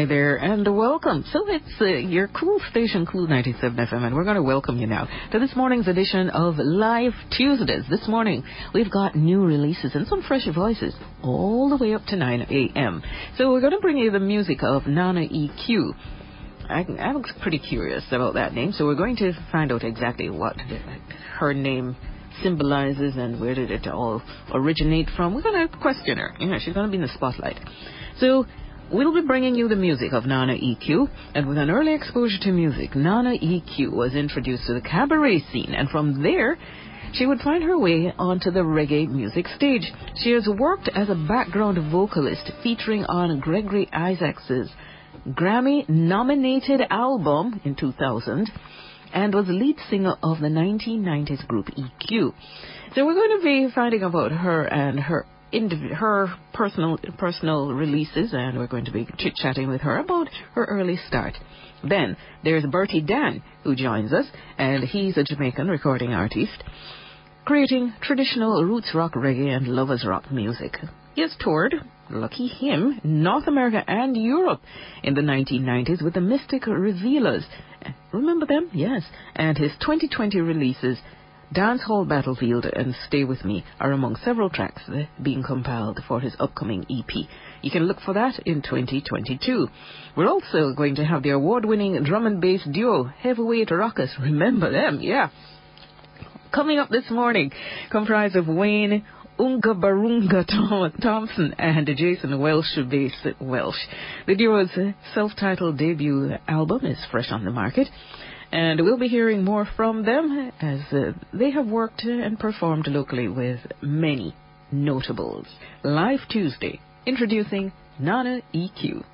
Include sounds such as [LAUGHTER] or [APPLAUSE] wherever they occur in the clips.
Hi there and welcome. So it's uh, your cool station, Cool 97 FM, and we're going to welcome you now to this morning's edition of Live Tuesdays. This morning we've got new releases and some fresh voices all the way up to 9 a.m. So we're going to bring you the music of Nana EQ. I, I'm pretty curious about that name, so we're going to find out exactly what her name symbolizes and where did it all originate from. We're going to question her. You know, she's going to be in the spotlight. So We'll be bringing you the music of Nana EQ, and with an early exposure to music, Nana EQ was introduced to the cabaret scene, and from there, she would find her way onto the reggae music stage. She has worked as a background vocalist featuring on Gregory Isaacs' Grammy nominated album in 2000 and was lead singer of the 1990s group EQ. So we're going to be finding about her and her indiv- her personal personal releases, and we're going to be chit chatting with her about her early start. Then there's Bertie Dan, who joins us, and he's a Jamaican recording artist, creating traditional roots rock, reggae, and lovers rock music. He has toured, lucky him, North America and Europe in the 1990s with the Mystic Revealers. Remember them? Yes. And his 2020 releases Dancehall Battlefield and Stay With Me are among several tracks being compiled for his upcoming EP. You can look for that in 2022. We're also going to have the award-winning drum and bass duo Heavyweight Rockers. Remember them, yeah. Coming up this morning, comprised of Wayne Unga Barunga [LAUGHS] Thompson and Jason Welsh bass Welsh. The duo's self-titled debut album is fresh on the market. And we'll be hearing more from them as uh, they have worked and performed locally with many notables. Live Tuesday, introducing Nana EQ.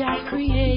Jah creation.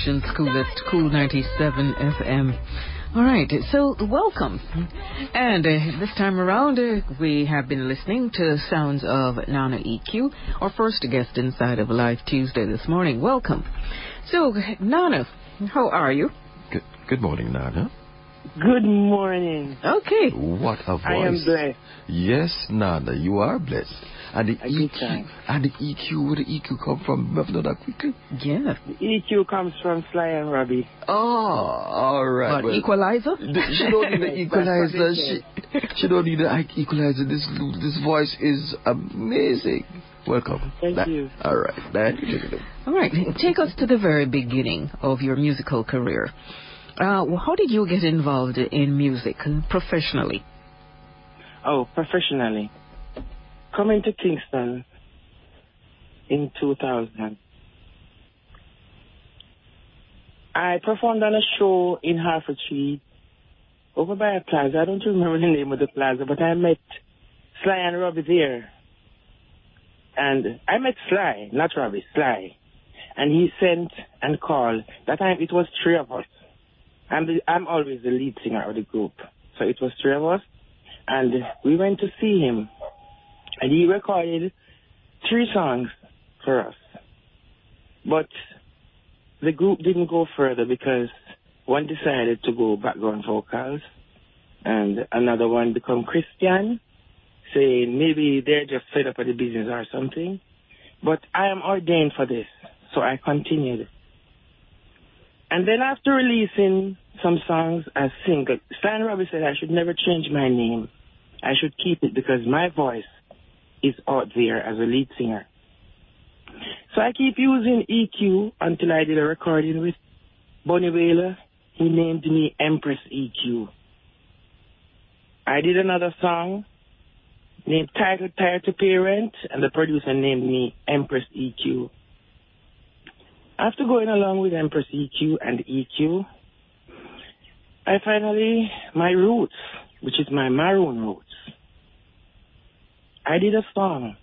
Nation's coolest, Cool 97 FM. All right, so welcome. And uh, this time around, uh, we have been listening to sounds of Nana EQ, our first guest inside of Live Tuesday this morning. Welcome. So, Nana, how are you? Good, good morning, Nana. Good morning. Okay. What a voice. I am blessed. Yes, Nana, you are blessed. And the A EQ, and the EQ, where the EQ come from? Remember know that quickly? Yeah. The EQ comes from Sly and Robbie. Oh, all right. What, well, equalizer? the- [LAUGHS] she don't need [LAUGHS] the equalizer. She, she don't need the equalizer. This this voice is amazing. Welcome. Thank Back- you. All right, man. You take it away. All right, take us to the very beginning of your musical career. Uh, how did you get involved in music professionally? Oh, professionally. Coming to Kingston in 2000. I performed on a show in Harford Street over by a plaza. I don't remember the name of the plaza, but I met Sly and Robbie there. And I met Sly, not Robbie, Sly. And he sent and called. That time it was three of us. I'm, the, I'm always the lead singer of the group. So it was three of us. And we went to see him. And he recorded three songs for us. But the group didn't go further because one decided to go background vocals and another one become Christian, saying maybe they're just fed up with the business or something. But I am ordained for this, so I continued. And then after releasing some songs as single, Stan Robbie said I should never change my name. I should keep it because my voice is out there as a lead singer. So I keep using EQ until I did a recording with Bunny Wailer. He named me Empress EQ. I did another song named Title Tired to Parent, and the producer named me Empress EQ. After going along with Empress EQ and EQ, I finally, my roots, which is my maroon roots, I did a song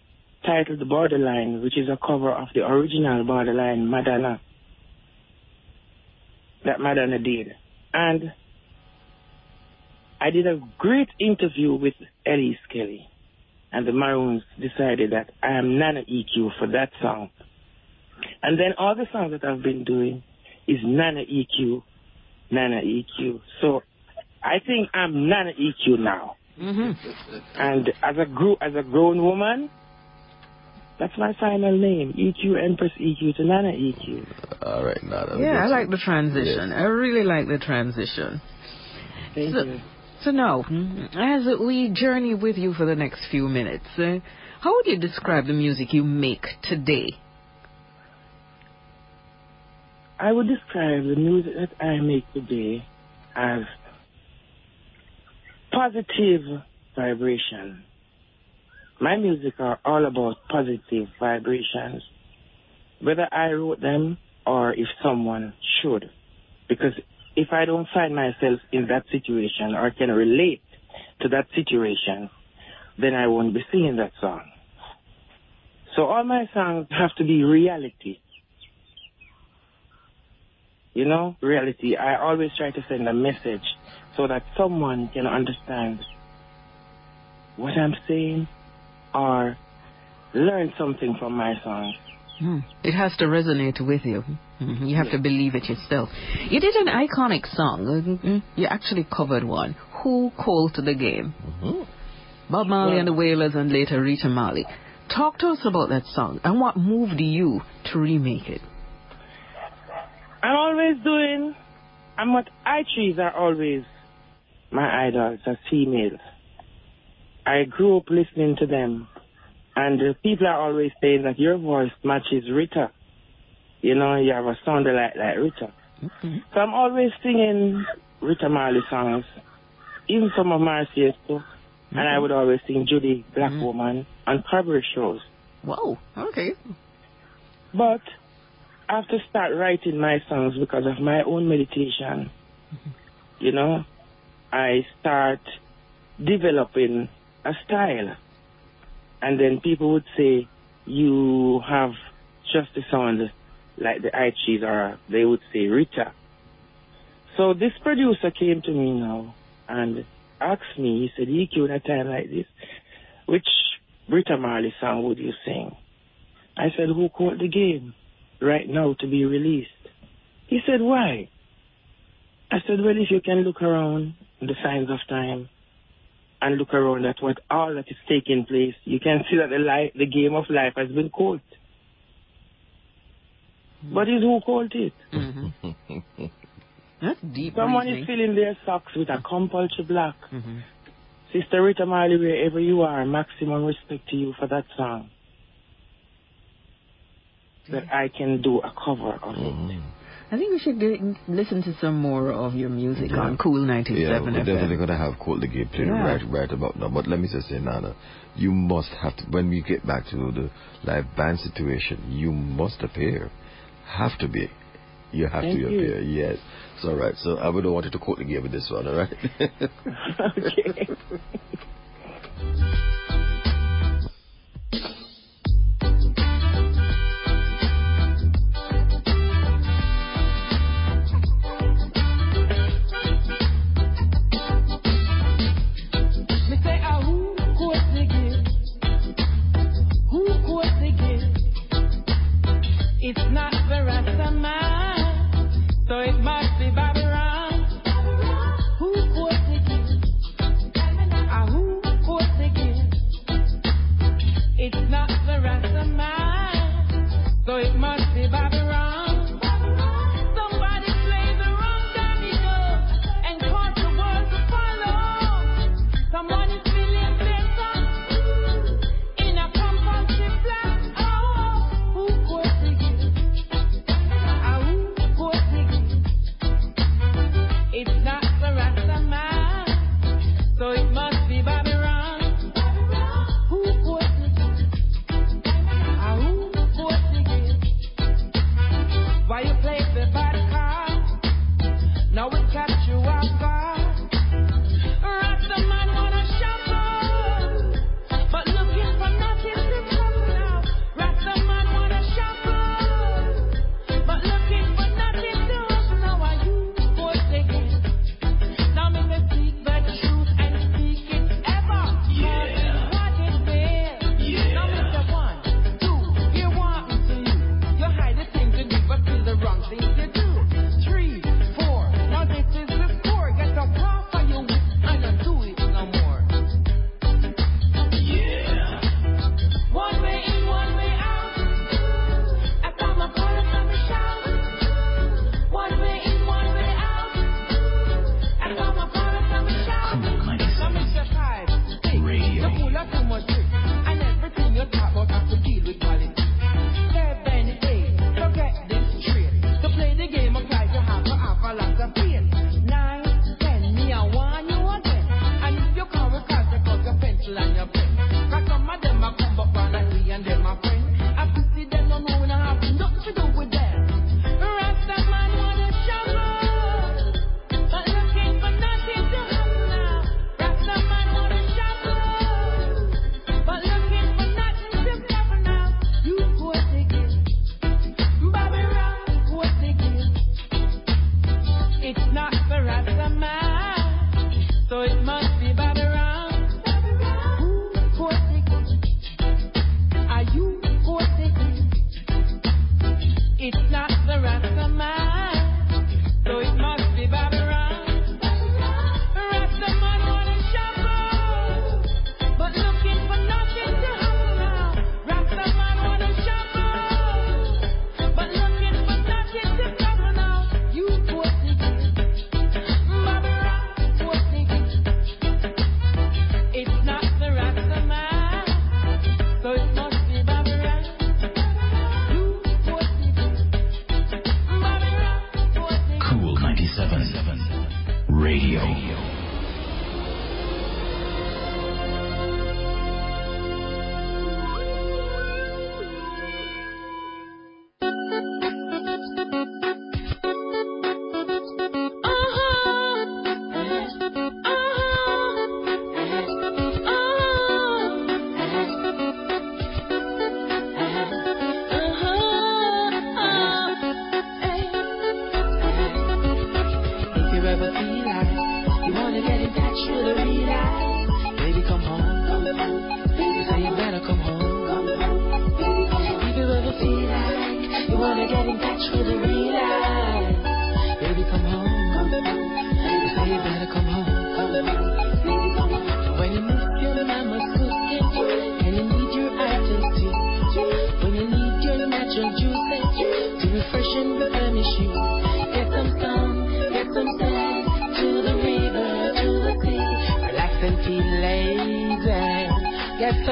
titled Borderline, which is a cover of the original Borderline Madonna that Madonna did. And I did a great interview with Ellie Skelly, and the Maroons decided that I am Nana EQ for that song. And then all the songs that I've been doing is Nana EQ, Nana EQ. So I think I'm Nana EQ now. Mm-hmm. And as a group, as a grown woman, that's my final name, EQ Empress EQ to Nana EQ. All right, Nana. Yeah, I like the transition. I really like the transition. Thank So- you. So now, mm, as we journey with you for the next few minutes, uh, how would you describe the music you make today? I would describe the music that I make today as positive vibration. My music are all about positive vibrations, whether I wrote them or if someone should. Because if I don't find myself in that situation or can relate to that situation, then I won't be singing that song. So all my songs have to be reality. You know, reality. I always try to send a message so that someone can understand what I'm saying or learn something from my songs. Hmm. It has to resonate with you. Mhm. You have to believe it yourself. You did an iconic song. Mhm. You actually covered one. Who called the game? Mhm. Bob Marley Yeah. and the Wailers and later Rita Marley. Talk to us about that song and what moved you to remake it. I'm always doing, and what I choose are always my idols as females. I grew up listening to them, and uh, people are always saying that your voice matches Rita. You know, you have a sound like, like Rita. Okay. So I'm always singing Rita Marley songs, even some of Marcia's too. And I would always sing Judy, Black Mhm. Woman, on cabaret shows. Whoa. Okay. But I have to start writing my songs because of my own meditation. Mm-hmm. You know, I start developing a style. And then people would say, you have just the sound like the Archies or they would say Rita. So this producer came to me now and asked me, he said, EQ in a time like this, which Rita Marley song would you sing? I said, who caught the game right now to be released? He said, why? I said, well, if you can look around the signs of time and look around at what all that is taking place, you can see that the life, the game of life has been caught. But it's who called it? Mm-hmm. [LAUGHS] That's deep. Someone reasoning. is filling their socks with a compulsory black. Mhm. Sister Rita Marley, wherever you are, maximum respect to you for that song. That I can do a cover of it. Mhm. I think we should get, listen to some more of your music Yeah. on Cool 97 Yeah, 97 we're definitely going to have Colt the Game playing Yeah. right, right about now. But let me just say, Nana, you must have to, when we get back to the live band situation, you must appear. Have to be. You have Thank to you. appear, yes. So, all right. So, I would have wanted to quote the game with this one, all right? [LAUGHS] okay. [LAUGHS]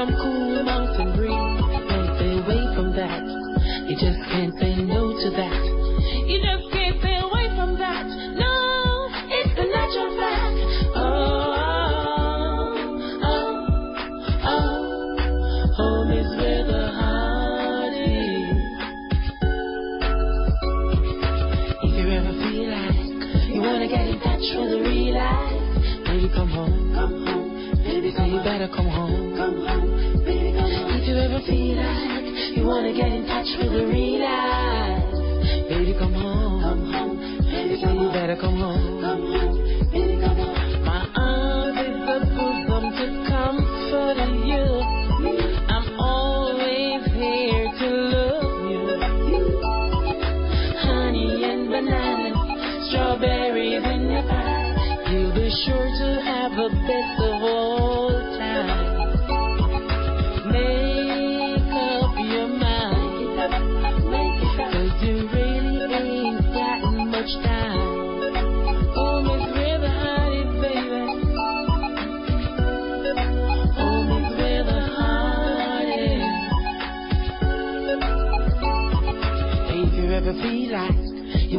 Some cool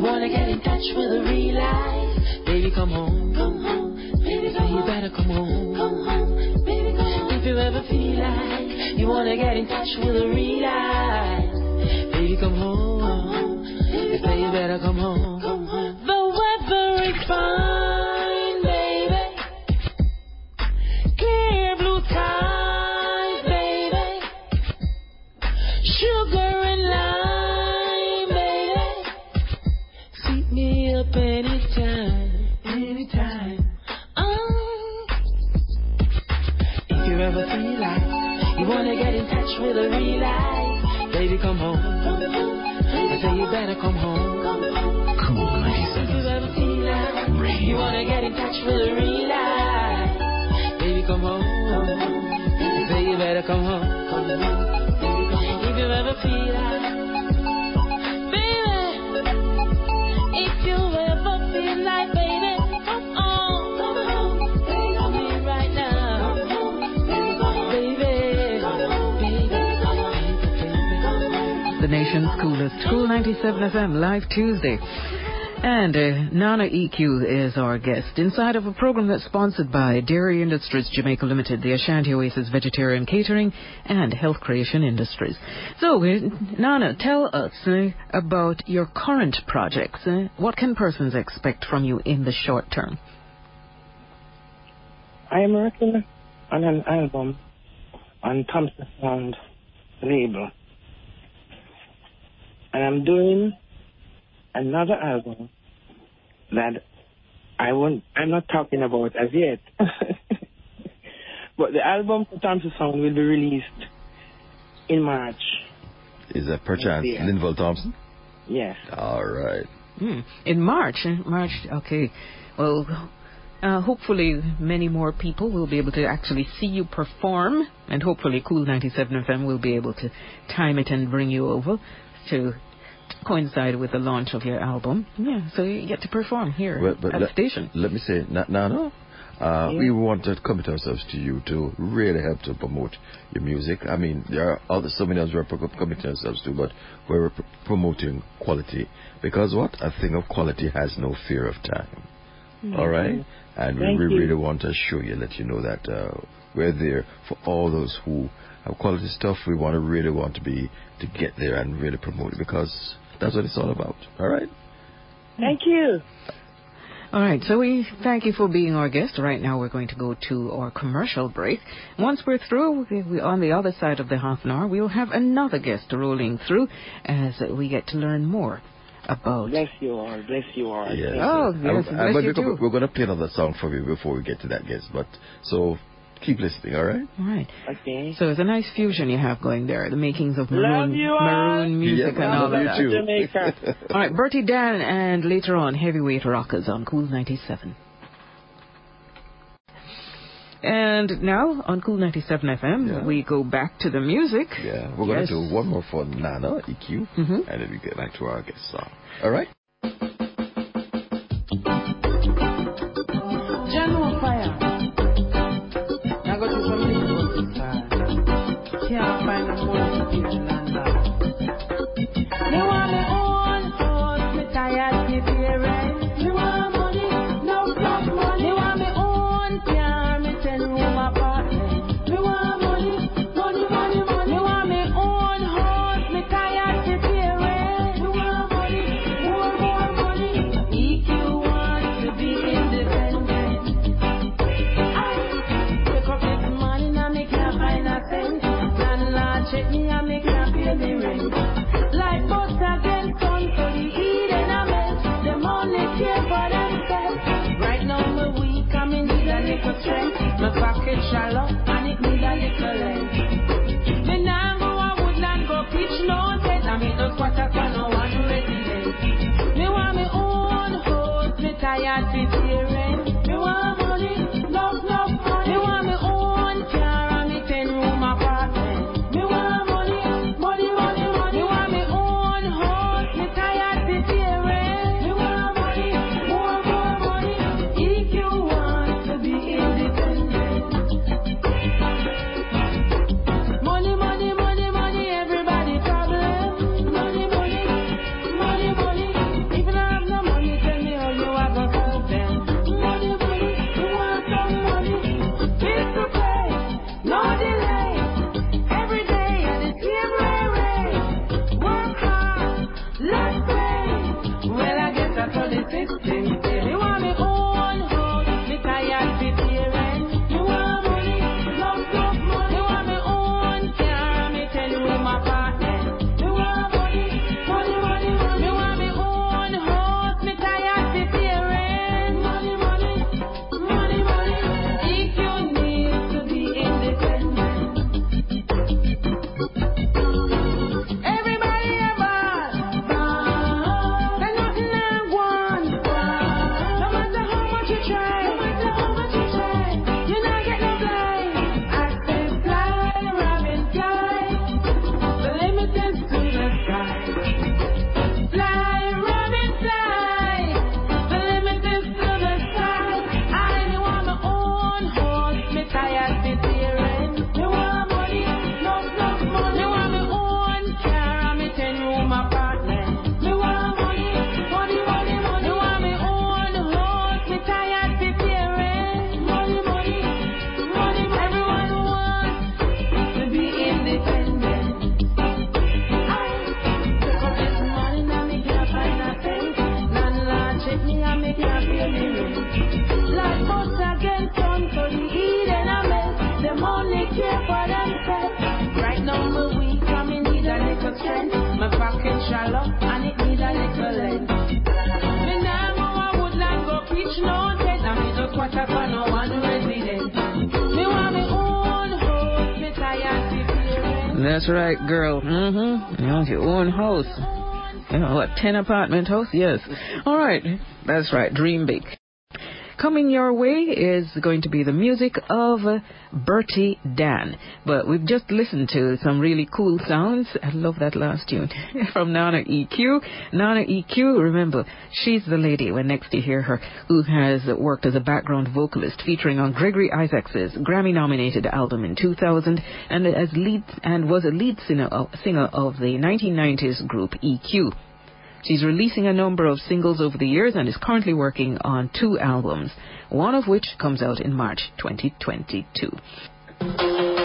wanna get in touch with the real life, baby, come home. Come home. Baby, say you better come home. Come home. Baby, come home. If you ever feel like you wanna get in touch with the real life, baby, come home. Come home. Baby, say you better. Come home. Home. I say you better come home. Cool If you ever feel like you wanna get in touch with a real life, baby, come home. I say you better come home. If you ever feel like, The nation's coolest, Cool 97 FM, live Tuesday. And uh, Nana EQ is our guest inside of a program that's sponsored by Dairy Industries Jamaica Limited, the Ashanti Oasis Vegetarian Catering, and Health Creation Industries. So, uh, Nana, tell us uh, about your current projects. Uh, what can persons expect from you in the short term? I am working on an album on Thompson Sound label. And I'm doing another album that I won't, I'm not talking about as yet. [LAUGHS] but the album for Thompson Sound will be released in March. Is that perchance Yeah. Linval Thompson? Yes. All right. Hmm. In March, in March, okay. Well, uh, hopefully many more people will be able to actually see you perform, and hopefully Cool 97 FM will be able to time it and bring you over to coincide with the launch of your album. Yeah, so you get to perform here Well, but at let, the station. let me say, Na- Nana, uh, Yeah. we want to commit ourselves to you to really help to promote your music. I mean, there are other, so many others we're committing ourselves to, but we're pr- promoting quality. Because what? A thing of quality has no fear of time. All right? And we, Thank we you. really want to show you, let you know that uh, we're there for all those who quality stuff. We want to really want to be, to get there and really promote it because that's what it's all about. All right? Thank you. All right, so we thank you for being our guest. Right now, we're going to go to our commercial break. Once we're through, we, we, on the other side of the half an hour, we'll have another guest rolling through as we get to learn more about. Bless you all. Bless you all. Yes. Oh, yes, uh, bless but you we're, gonna- too. we're going to play another song for you before we get to that, guest. But so keep listening, all right? All right. Okay. So it's a nice fusion you have going there, the makings of maroon, maroon music yeah, and all of that. too. [LAUGHS] all right, Bertie Dan, and later on, Heavyweight Rockers on Cool 97. And now on Cool 97 FM, yeah. we go back to the music. Yeah, we're going to do one more for Nana EQ, mm-hmm. and then we get back to our guest song. All right? got it. 10 apartment house? Yes. All right. That's right. Dream big. Coming your way is going to be the music of Bertie Dan. But we've just listened to some really cool sounds. I love that last tune [LAUGHS] from Nana EQ. Nana EQ, remember, she's the lady when next you hear her who has worked as a background vocalist featuring on Gregory Isaacs's Grammy nominated album in 2000 and as lead and was a lead singer of, singer of the 1990s group EQ. She's releasing a number of singles over the years and is currently working on two albums, one of which comes out in March 2022.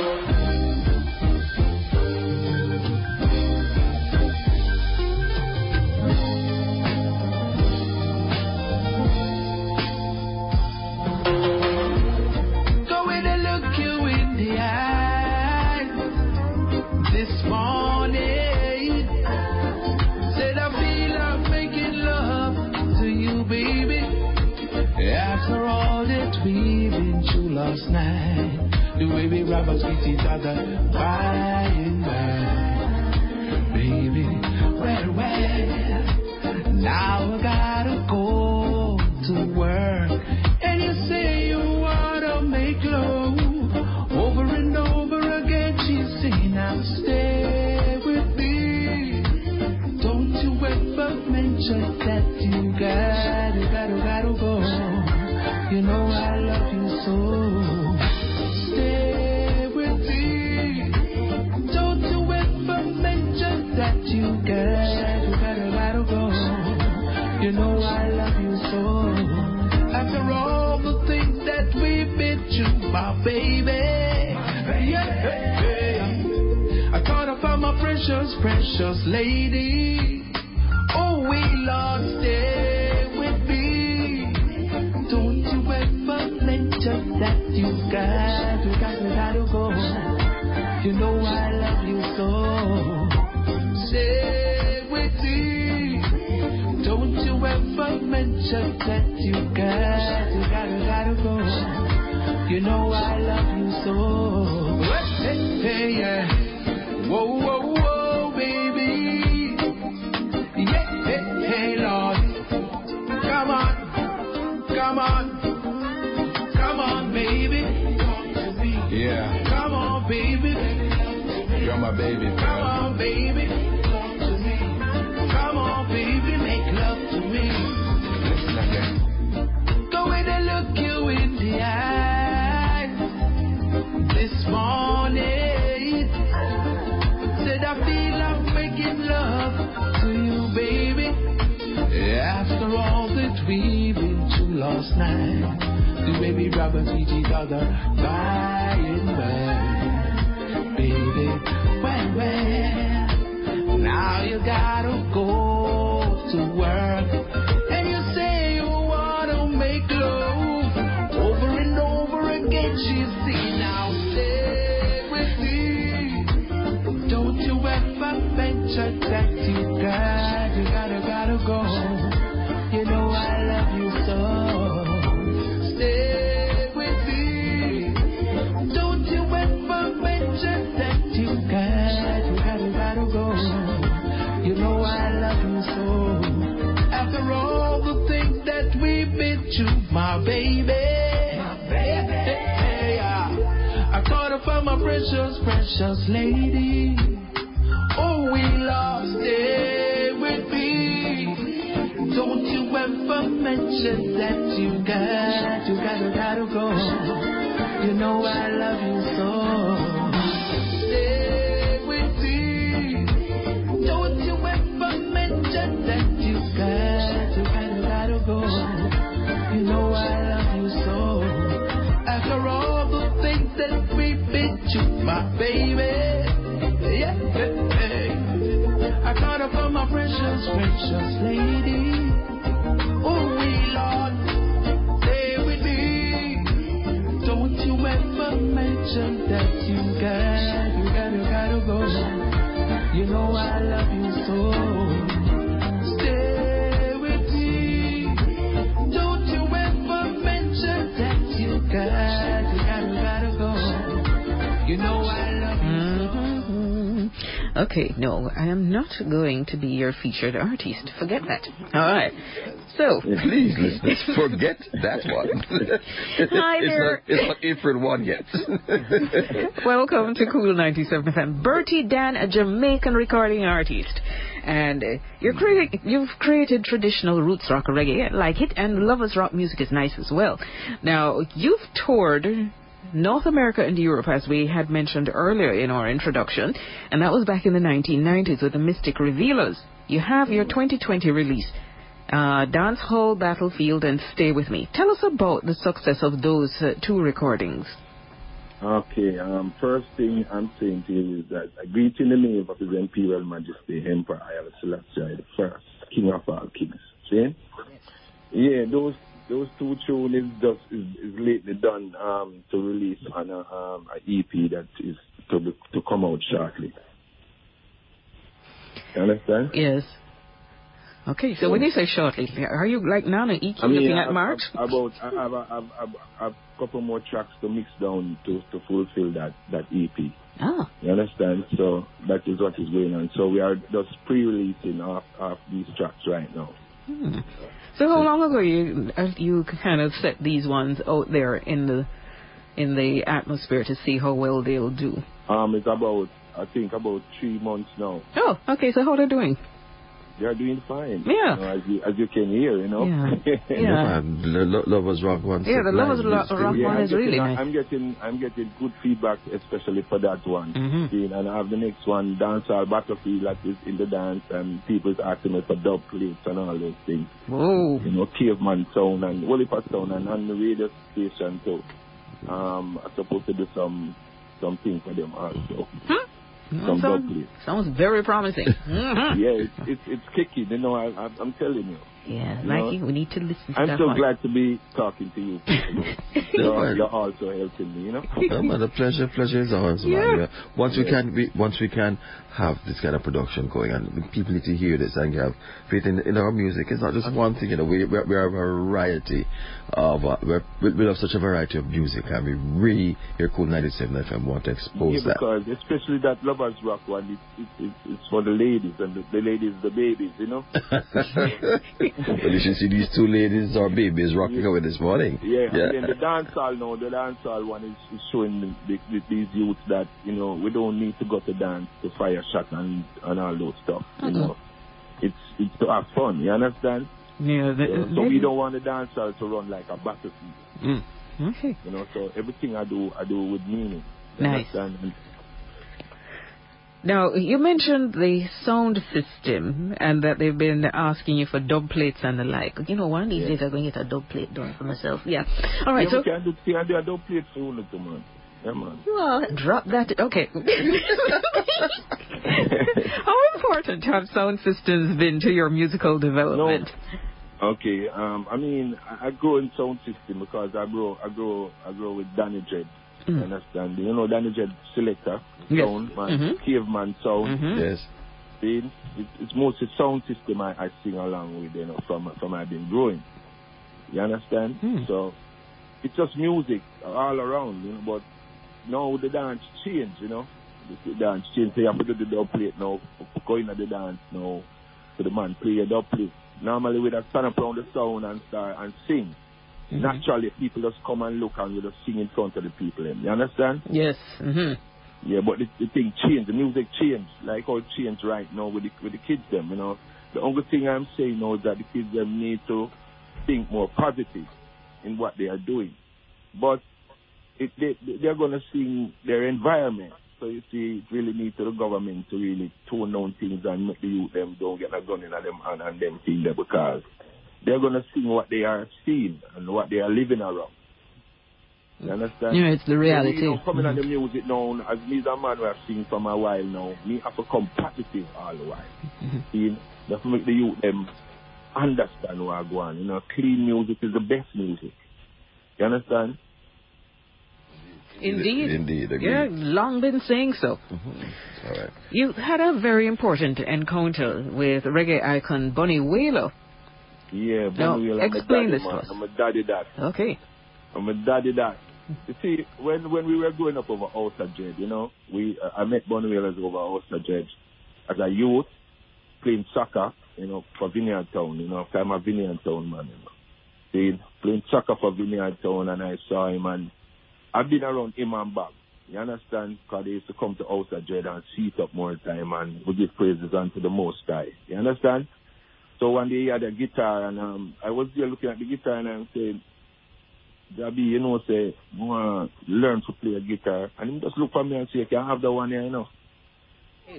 night. The way we rub us with each other by and by. Baby, where, where? Now I gotta go to work. And you say you wanna make love over and over again. she's She say now stay. Precious, precious lady. Oh, we Lord, stay with me. Don't you ever mention that you got, you got, you got to go. You know I love you so. Stay with me. Don't you ever mention that you got, you got, you got to go. You know I love you so. Hey, hey, yeah. Ever that you got, you gotta, gotta go. You know I love you so. Stay with me. Don't you ever mention that you got, you gotta, gotta go. You know I love you so. After all the things that we've been through, my baby. Yeah, hey. I my precious, precious lady. Okay, no, I am not going to be your featured artist. Forget that. All right. So, [LAUGHS] Please, listeners, [LAUGHS] forget that one. [LAUGHS] Hi it's there. Not, it's not April 1 yet. welcome to Cool 97 FM. Bertie Dan, a Jamaican recording artist. And uh, you're creating, you've created traditional roots rock reggae. Like it. And lovers rock music is nice as well. Now, you've toured North America and Europe, as we had mentioned earlier in our introduction, and that was back in the 1990s with the Mystic Revealers. You have your 2020 release, uh, Dance Hall Battlefield and Stay With Me. Tell us about the success of those uh, two recordings. Okay, um, first thing I'm saying to you is that I greet in the name of His Imperial Majesty Emperor Haile Selassie the First, King of all kings. See? Yeah, those those two tunes is just is, is lately done um, to release on a, um, a EP that is to be, to come out shortly. You understand? Yes. Okay, so when you say shortly, are you like now in EQ I mean, looking I- at March? I've, about I have a, I've, I've, I've a couple more tracks to mix down to to fulfill that that EP. Ah, You understand? So that is what is going on. So we are just pre-releasing off off these tracks right now. hmm. So how long ago you you kind of set these ones out there in the in the atmosphere to see how well they'll do? Um, it's about I think about three months now. Oh, okay. So how are they doing? They are doing fine. Yeah. You know, as you as you can hear, you know. Yeah. [LAUGHS] Yeah, Yeah. man. Lo- lo- Lovers Rock one. Yeah, the Lovers Sublime, Rock thing. one I'm is really nice. I'm getting I'm getting good feedback, especially for that one. Mhm. And I have the next one, dancehall battlefield, that is in the dance, and people's asking me for dub plates and all those things. Whoa. You know, caveman sound and Wollipat sound, and on the radio station too. Um, I'm supposed to do some something for them also. Hmm? Some sounds, sounds very promising. [LAUGHS] Mhm. Yeah, it's it's, it's kicking. You know, I, I, I'm telling you. Yeah, Mikey, we need to listen to I'm so one. glad to be talking to you. [LAUGHS] you're, you're also helping me, you know. [LAUGHS] Yeah, man, the pleasure, pleasure is ours, Yeah. man. Yeah. Once we can, we, once we can have this kind of production going, and people need to hear this and have faith in, in our music. It's not just one thing, you know. We we, we have a variety of uh, we're, we we have such a variety of music, and we really here, Cool 97 FM, want to expose Yeah, that. because especially that lovers rock one, it's it's, it's, it's for the ladies and the, the ladies, the babies, you know. [LAUGHS] well, you should see these two ladies or babies rocking away this morning. Yeah, yeah. and then the dancehall now, the dancehall one is, is showing the, the, the, these youths that you know we don't need to go to dance to fire shot and and all those stuff. You Mhm. know, it's it's to have fun. You understand? Yeah, the, So, so we don't want the dancehall to run like a battlefield. Mm. Okay. You know, so everything I do, I do with meaning. Nice. Understand? Now, you mentioned the sound system and that they've been asking you for dub plates and the like. You know, one of these days I'm going to get a dub plate done for myself. Yeah. All right, yeah, so. we can do, can do, don't play it for you, little man. Yeah, man. Well, drop that. Okay. [LAUGHS] How important have sound systems been to your musical development? Okay, um, I mean, I, I grow in sound system because I grow, I grow, I grow with Danny Jed. You Mm. understand? You know Danny Jed selector Yes. sound, man, Mhm. caveman sound. Mhm. Yes. See, it, it's mostly sound system I, I sing along with, you know, from from I've been growing. You understand? Hmm. So it's just music all around, you know. But now the dance change, you know. The dance change. So you have to do the dub plate now. Going at the dance now. So the man play a dub plate. Normally we just stand up around the sound and start and sing. Mhm. Naturally, people just come and look and we just sing in front of the people. Them. You understand? Yes. hmm Yeah, but the, the thing changed. The music changed. Like how it changed right now with the with the kids. Them, you know. The only thing I'm saying now is that the kids them need to think more positive in what they are doing. But it, they they're gonna sing their environment. So you see, it really needs to the government to really tone down things and make the youth them don't get a gun in them and, and them thing there because they're gonna sing what they are seeing and what they are living around. You understand? Yeah, it's the reality. So, you know, coming on Mhm. the music now, as me as a man who have seen from a while now, me have to come positive all the while. Mhm. See, that's to make the youth them understand what I go on. You know, clean music is the best music. You understand? Indeed. Indeed. Agreed. Yeah, long been saying so. Mhm. All right. You had a very important encounter with reggae icon Bunny Wailer. Yeah, Now, Wailer, explain daddy, this to us. I'm a daddy that. Okay. I'm a daddy that. You see, when when we were growing up over Ulster Jed, you know, we uh, I met Bunny Wailers over Ulster Jed as a youth playing soccer, you know, for Vineyard Town, you know, I'm a Vineyard Town man, you know. See, playing soccer for Vineyard Town and I saw him and I've been around him and back. You understand? Because they used to come to Ulster Jed and seat up more time and we give praises unto the Most High. You understand? So one day he had a guitar and um, I was there looking at the guitar and I'm saying, Jah B, you know, say, I want to learn to play a guitar. And he just look for me and say, can I have the one here, you know?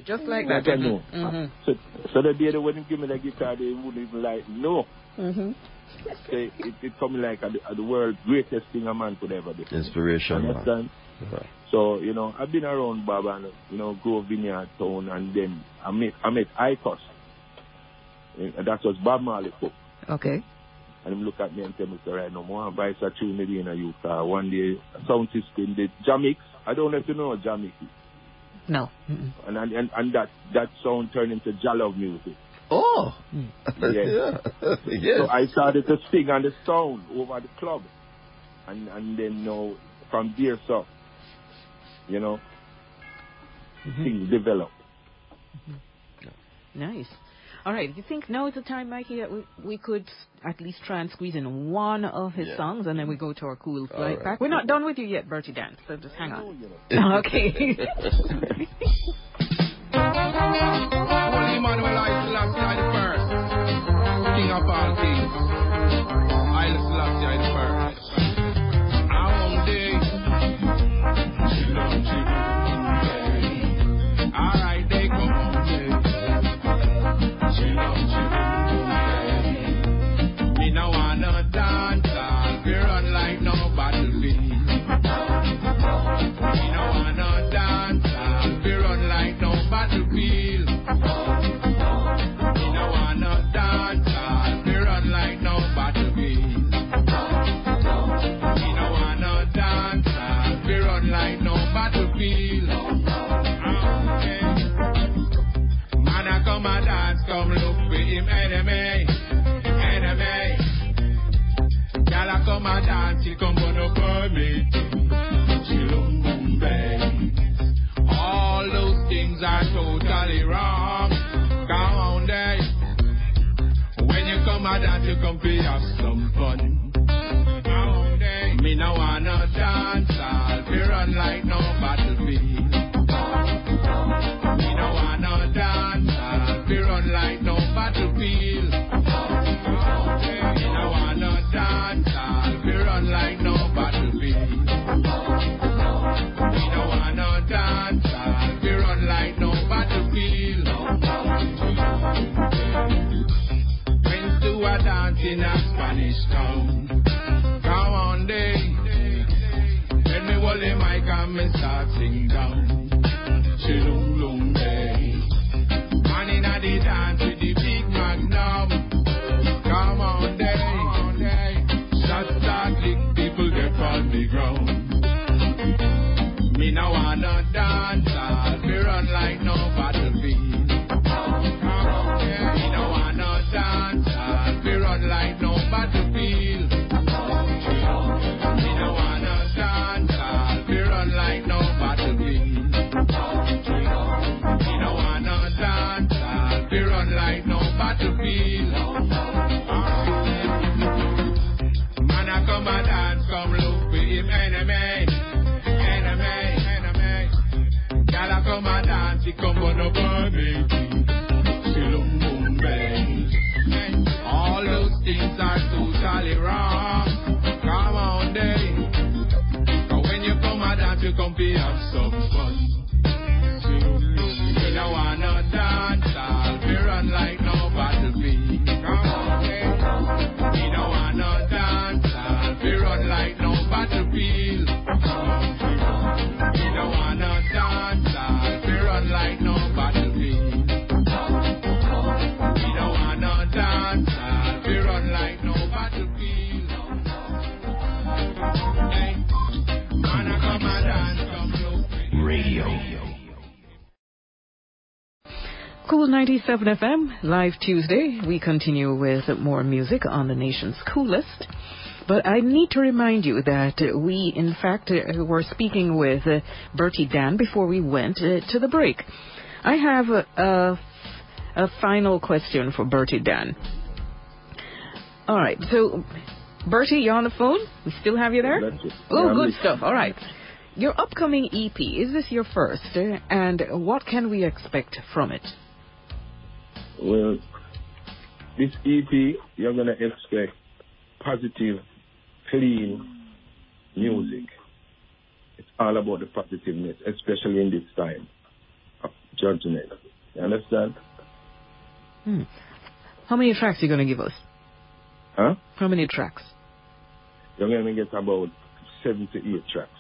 Just like Like that. I know. hmm So, so the day they wouldn't give me the guitar, they wouldn't even like, no. hmm Say, it, it come like at the, the world's greatest thing a man could ever do. Inspiration. Understand? Right. So, you know, I've been around Bob and, you know, Grove Vineyard Town and then I met, I met Icos. Eh, and that was Bob Marley Cook. Okay. And him look at me and tell me, "Sir, right no more buy a tune maybe in a youth car. One day, sound system, the Jamix. I don't know if you know what Jamix is. No. Mm-mm. And, and, and, that, that sound turned into Jah Love music. Oh. Yes. [LAUGHS] yeah. yes. So I started to sing on the sound over the club. And and then you know, from there so you know, Mm-hmm. things develop. Mm-hmm. Nice. All right. You think now is the time, Mikey, that we, we could at least try and squeeze in one of his Yeah. songs and then we go to our cool flight right. back? We're not done with you yet, Bertie Dan, so just hang on. [LAUGHS] okay. [LAUGHS] Holy Emmanuel I Selassie the first. King of all kings. I Selassie I the first. 97 FM, live Tuesday. We continue with more music on the nation's coolest. But I need to remind you that we, in fact, uh, were speaking with uh, Bertie Dan before we went uh, to the break. I have a, a, a final question for Bertie Dan. All right, so Bertie, you're on the phone? We still have you there? Oh, Yeah, good stuff. All right. Your upcoming EP, is this your first? And what can we expect from it? Well, this EP, you're gonna expect positive, clean music. It's all about the positiveness, especially in this time of judgment. You understand? Hmm. How many tracks are you going to give us? Huh? How many tracks? You're gonna get about seven to eight tracks.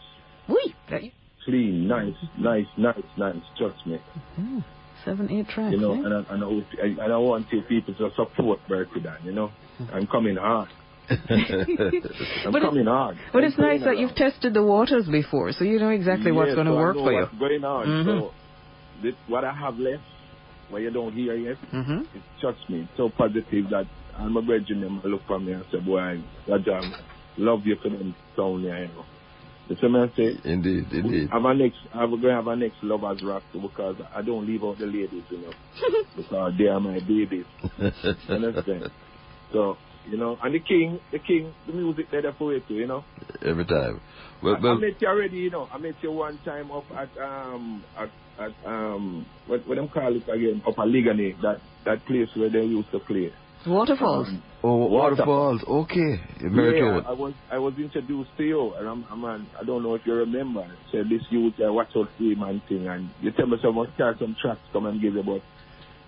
That, Clean, nice, nice, nice, nice. Trust me. Hmm. Seven, eight tracks. You know, eh? and I, and I, I, and I want to people to support Bertie Dan, you know. I'm coming hard. [LAUGHS] I'm But it- coming hard. But I'm it's nice that you've tested the waters before, so you know exactly what's going to so I work for you. What's going on? Mhm. So this, what I have left where you don't hear yet. Mm-hmm. It touched me. It's so positive that all my brethren look for me and say, boy, I love you for them sound you know. You see me I say? Indeed, indeed. Have a next, I'm going to have a next lovers rock because I don't leave out the ladies, you know, [LAUGHS] because they are my babies. You understand? So, you know, and the king, the king, the music there for it too, you know. Every time. Well, I, well, I met you already, you know. I met you one time up at um at, at um what what them call it again up at Ligani, that that place where they used to play. Waterfalls. Oh, waterfalls. Okay. Merit yeah, Road. I was I was introduced to you, and I'm, I'm an, I don't know if you remember. Said this youth uh, watch out for him and thing, and you tell me some must start some tracks come and give you, but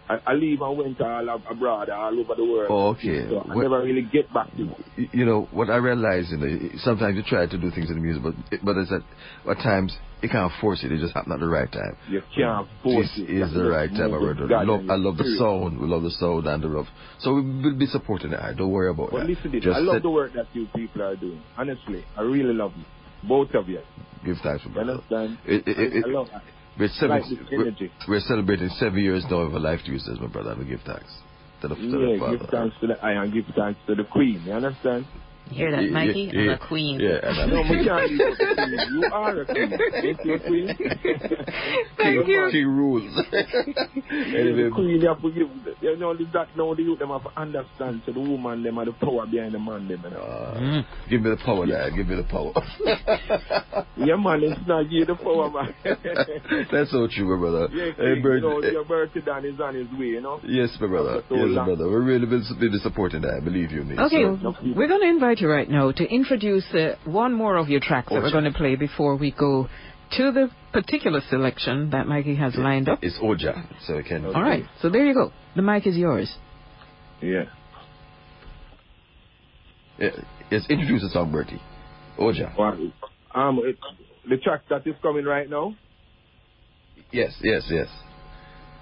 I, I leave and went all ab- abroad, all over the world. Oh, okay. So I Well- never really get back to you. You know what I realize you know sometimes you try to do things in the music but but it's that at times you can't force it it just happen at the right time You can't force it. this is the right time I Move read with it. God love, I love the sound we love the sound and the love so we will be supporting it don't worry about But that listen this. just I love the work that you people are doing. Honestly, I really love you. Both of you. give thanks for brother understand? it, it, it, I love that. We're, seven, we're, we're celebrating seven years now of a life Tuesdays my brother and we give thanks to the, to the Yeah, father give thanks to the I and give thanks to the Queen. You understand? Hear that, Yeah, Mikey? yeah, I'm yeah. a queen. yeah and I'm No, we can't leave out the Queen. You are a Queen. Ain't you a Queen? [LAUGHS] Thank you. King rules The [LAUGHS] anyway Queen, you have to give, you know, that now the youth them have to understand. So the woman them are the power behind the man them. You know? uh, Mm. give me the power there give me the power [LAUGHS] Yeah, man, it's not you the power, man. That's so true, my brother. yeah, Hey, King, Bird- you know, eh, your birthday Dan is on his way, you know? yes, my brother. So Yes, my brother. We're really been, been supporting that. Believe you me. Okay, So, we're going to invite you right now to introduce uh, one more of your tracks that we're going to play before we go to the particular selection that Mikey has lined up. it's Oja, so we can. All right, so there you go. The mic is yours. Yeah. Yeah, Yes, introduce the song, Bertie. Oja. Well, um, it, the track that is coming right now, Yes, yes, yes.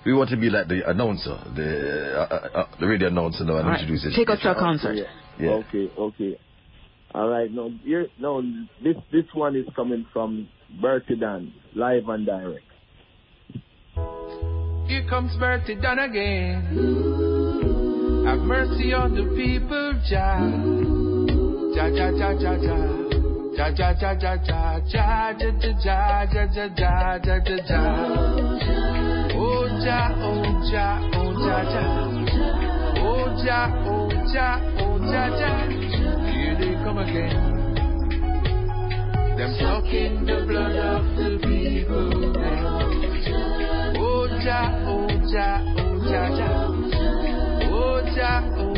We want to be like the announcer, the uh, uh, uh, the radio announcer now, and All right, introduce it. take us to a concert. Yeah. Yeah. Okay, okay. All right, no, here, no, this this one is coming from Bertie Dan, live and direct. Here comes Bertie Dan again. Have mercy on the people, Jah. Jah, Jah, Jah, Jah, Jah. Jah, Jah, Jah, Jah, Jah, Jah, Jah, Jah, Jah, Jah, Jah, Jah, Jah, Jah. Oh, Jah, oh, Jah, oh, Jah, Jah. Oh, Jah, oh, Jah, oh, Here they come again. Them sucking the blood of the people. Oh oh oh. Oh oh oh.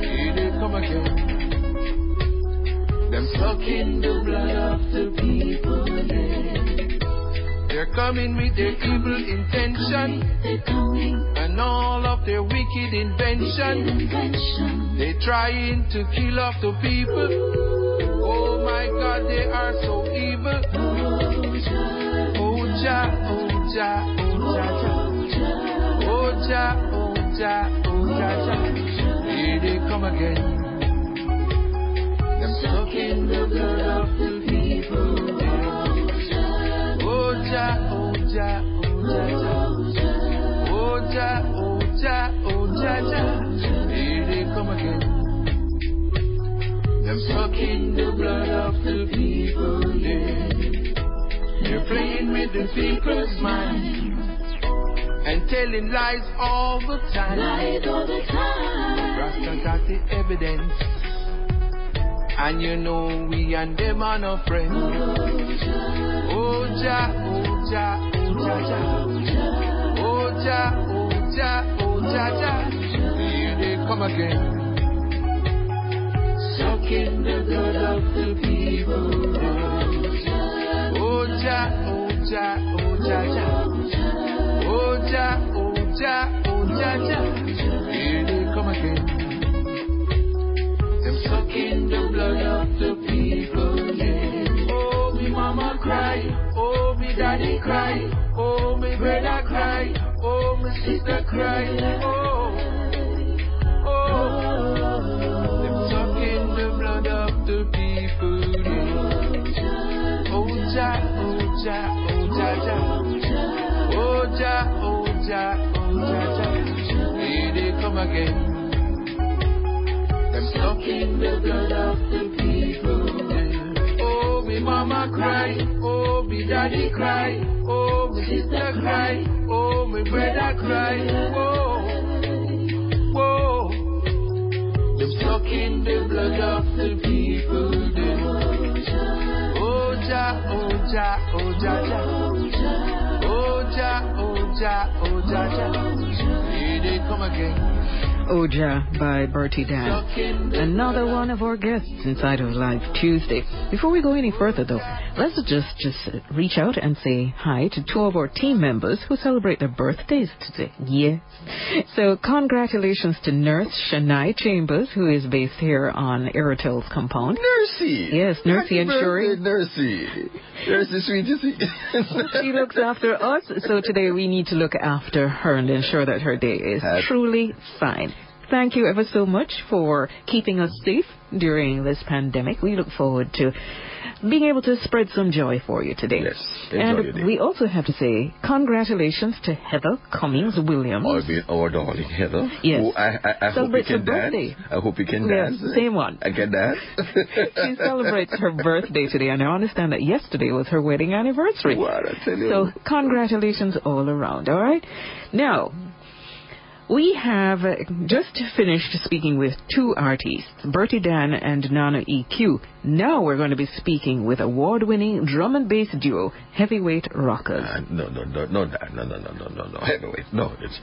Here they come again. Them sucking the blood of the people. They're coming with their evil intention and all of their wicked invention. They're trying to kill off the people. Oh my God, they are so evil. Jah, oh Jah, oh Jah Jah. Here they come again. Them sucking the blood sucking the blood of the people, yeah. They're playing with the people's mind and telling lies all the time. Lies all the time. Rasta got the evidence, and you know we and them are no friends. Oh Jah, oh Jah, oh Jah. Oh oh oh Jah Jah. Here they come again. The of the people. Oh oh oh. Oh oh oh Jah Jah. Here they come again. Them sucking the blood of the people. Oh, me mama cry. Oh, me daddy cry. Oh, me brother cry. Oh, me sister cry. Oh, oh. Oja, Oja, Oja, Oja, Oja, Oja, Here they come again. Them sucking the blood of the people. Oh, me mama cry, oh, me daddy cry, oh, me sister cry, oh, me brother cry, oh, oh. Them sucking the blood of the people. Oja, Oja ja, oh ja, ja. Oh ja, oh ja, oh ja, ja. Here they come again. Oja by Bertie Dan. Another one of our guests inside of Live Tuesday. Before we go any further though, let's just just reach out and say hi to two of our team members who celebrate their birthdays today. Yes. So congratulations to Nurse Shania Chambers, who is based here on Aerotel's compound. Nursey. Yes, Nursey Happy and Shuri. birthday, Nursey. Nursey, sweetie. [LAUGHS] She looks after us, so today we need to look after her and ensure that her day is Happy- truly fine. Thank you ever so much for keeping us safe during this pandemic. We look forward to being able to spread some joy for you today. Yes, enjoy your day. and we also have to say congratulations to Heather Cummings Williams. Oh, or being our darling Heather. Yes. Who I, I, I hope you Celebrates her can dance. birthday. I hope you can Yes, dance. same one. I can dance. [LAUGHS] She celebrates her birthday today, and I understand that yesterday was her wedding anniversary. What I tell you. So, congratulations all around, all right? Now, we have uh, just finished speaking with two artists, Bertie Dan and Nana EQ. Now we're going to be speaking with award winning drum and bass duo, Heavyweight Rockers. Uh, no, no, no, no, no, no, no, no, no, no. Heavyweight. No, it's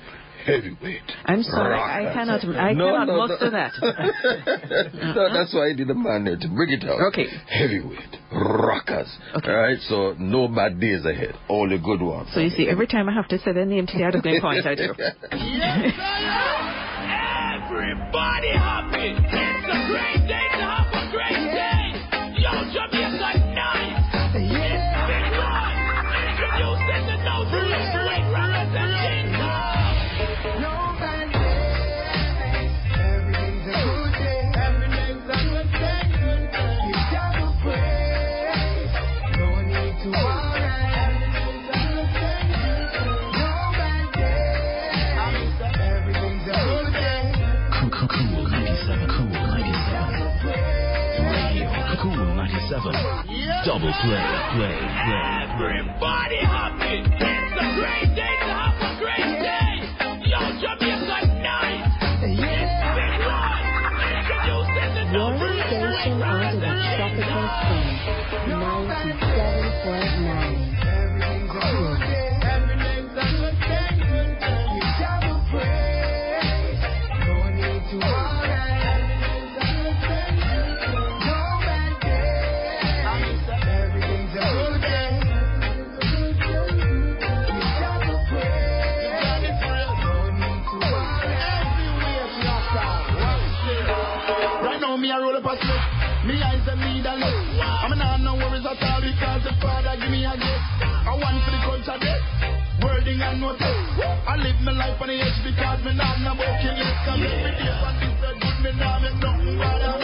heavyweight. I'm sorry, I Rockers. cannot, I No, cannot no, muster no. that. [LAUGHS] no, that's why I did a man there to bring it out. Okay. Heavyweight. Rockers. Okay. All right, so no bad days ahead. Only good ones. So you see, every time I have to say their name today, I'm just going to point at [LAUGHS] you. Everybody happy. It's a great day to have a great day. Yo, Jamaica 97. Double play, play, play. Everybody happy. It's a great day to have me a roll up a slip. Me eyes them need a lift. I'm not no worries at all because the Father give me a gift. I want for the culture death. Wording and notice. I live my life on the edge because me not no broken yet. Cause every day on this earth, good me now make nothing bother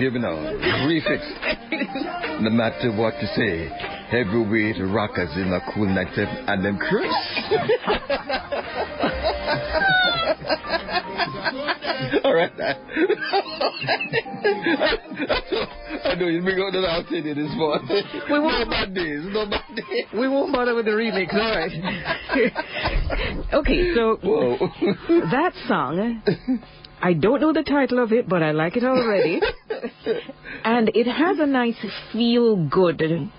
hey, hear me now, hear me now. Refix. no matter what you say, heavyweight rockers in a cool night and them Chris. [LAUGHS] All right. [LAUGHS] I know you've been going to the last thing this morning. We won't- no bad days, no bad days. We won't bother with the remix, all right. [LAUGHS] okay, so Whoa. that song, I don't know the title of it, but I like it already. And it has a nice feel good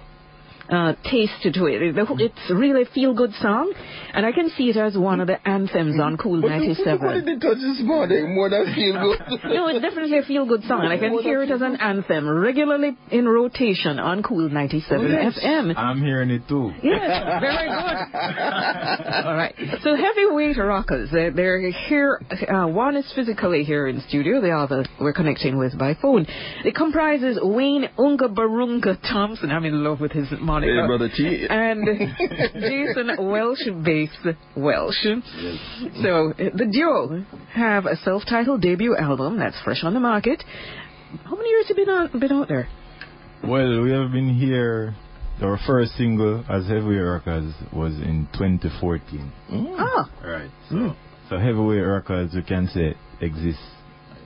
uh, taste to it. It's really a feel good song, and I can see it as one of the anthems on Cool ninety seven. What did 97. they touch this morning? More than feel good. [LAUGHS] No, it's definitely a feel good song, and I can hear it as an anthem regularly in rotation on Cool 97 FM. I'm hearing it too. Yes, very good. [LAUGHS] All right. So heavyweight rockers, they're, they're here. Uh, one is physically here in studio. The other we're connecting with by phone. It comprises Wayne Unga Barunga Thompson. I'm in love with his moniker. Hey, brother T. And [LAUGHS] Jason Welsh based Welsh. Yes. So the duo have a self-titled debut album that's fresh on the market. How many years have you been on, been out there? Well, we have been here. Our first single as Heavyweight Rockers was in 2014. Ah, Right. So, so Heavyweight Rockers, we can say, exists